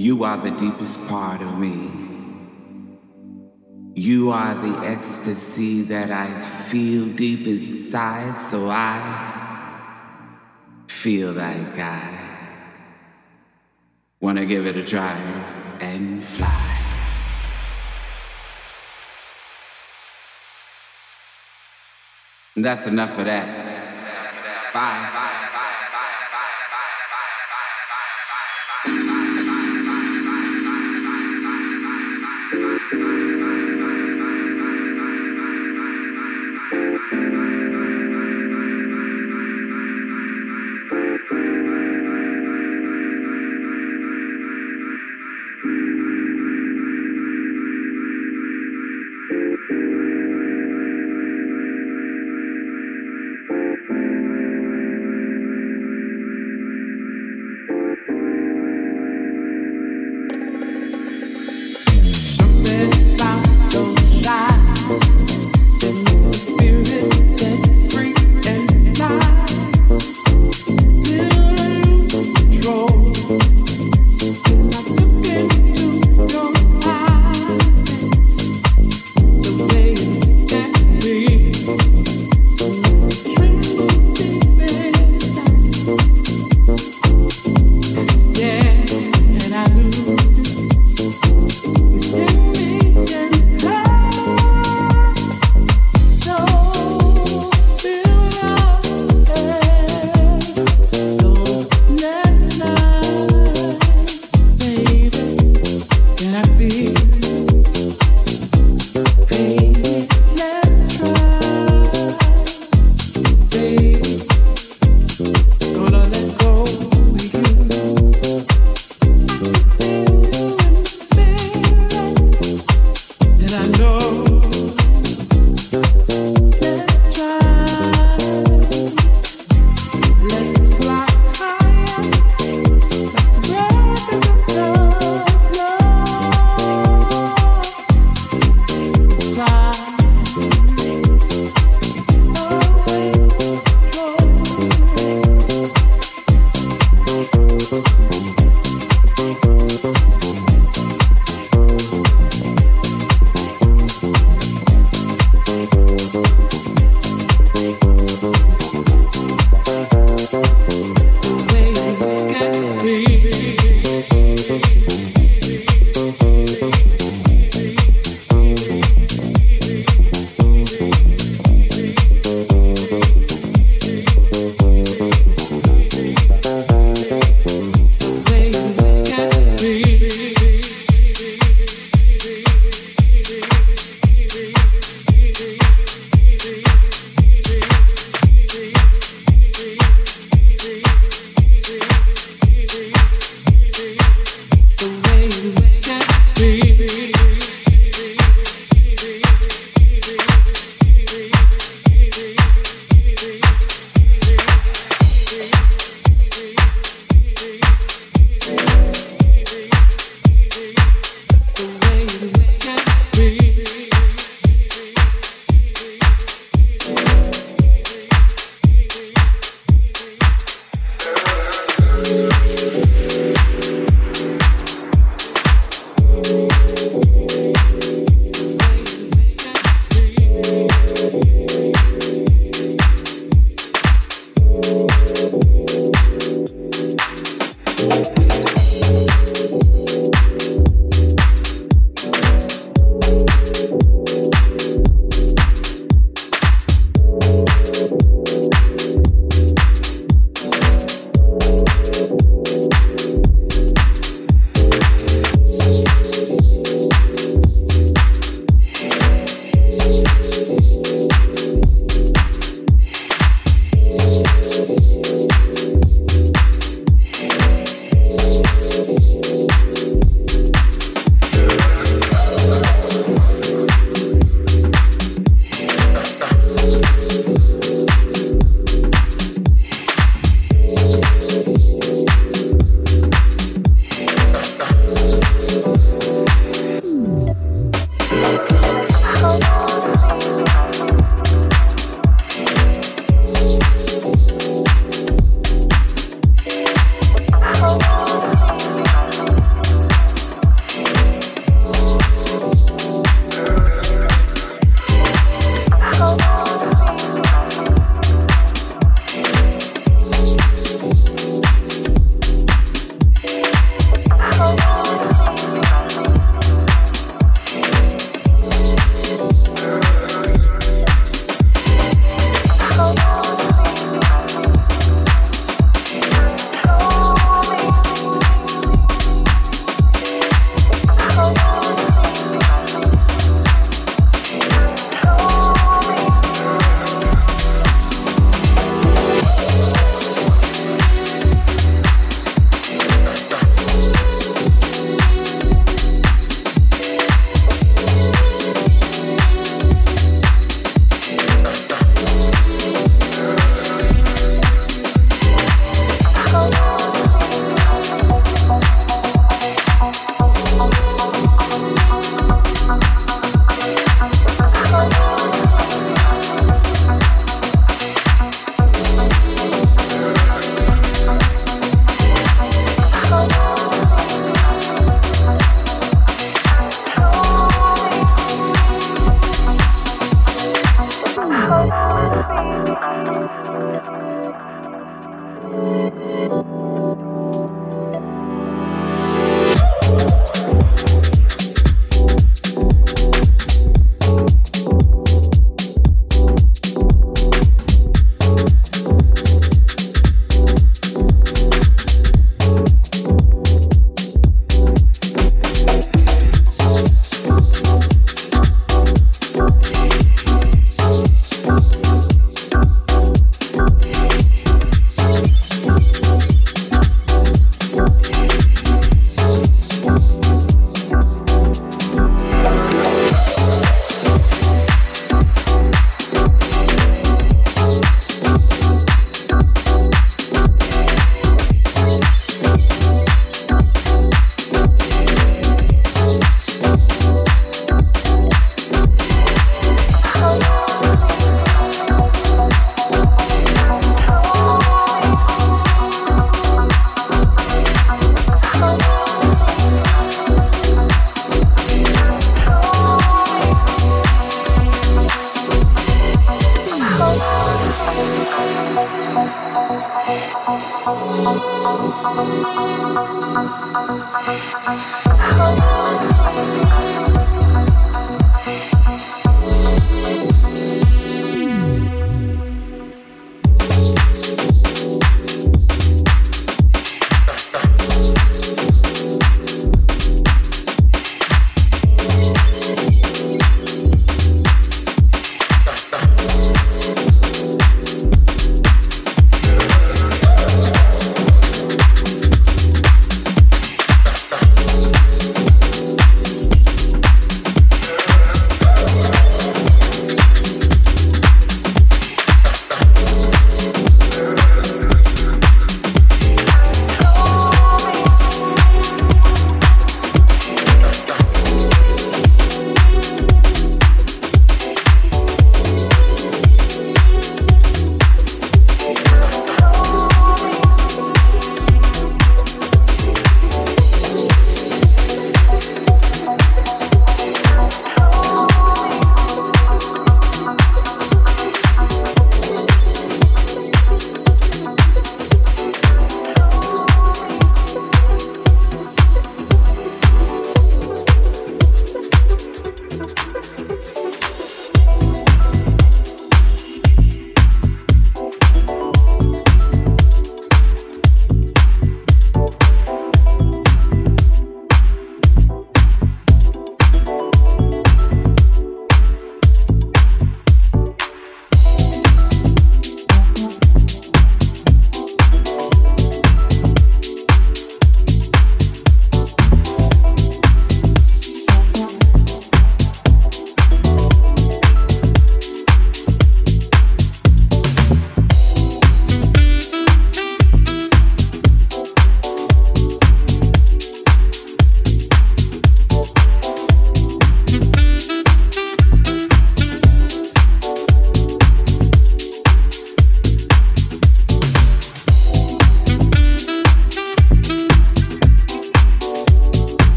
You are the deepest part of me. You are the ecstasy that I feel deep inside, so I feel like I wanna give it a try and fly. And that's enough of that. Bye.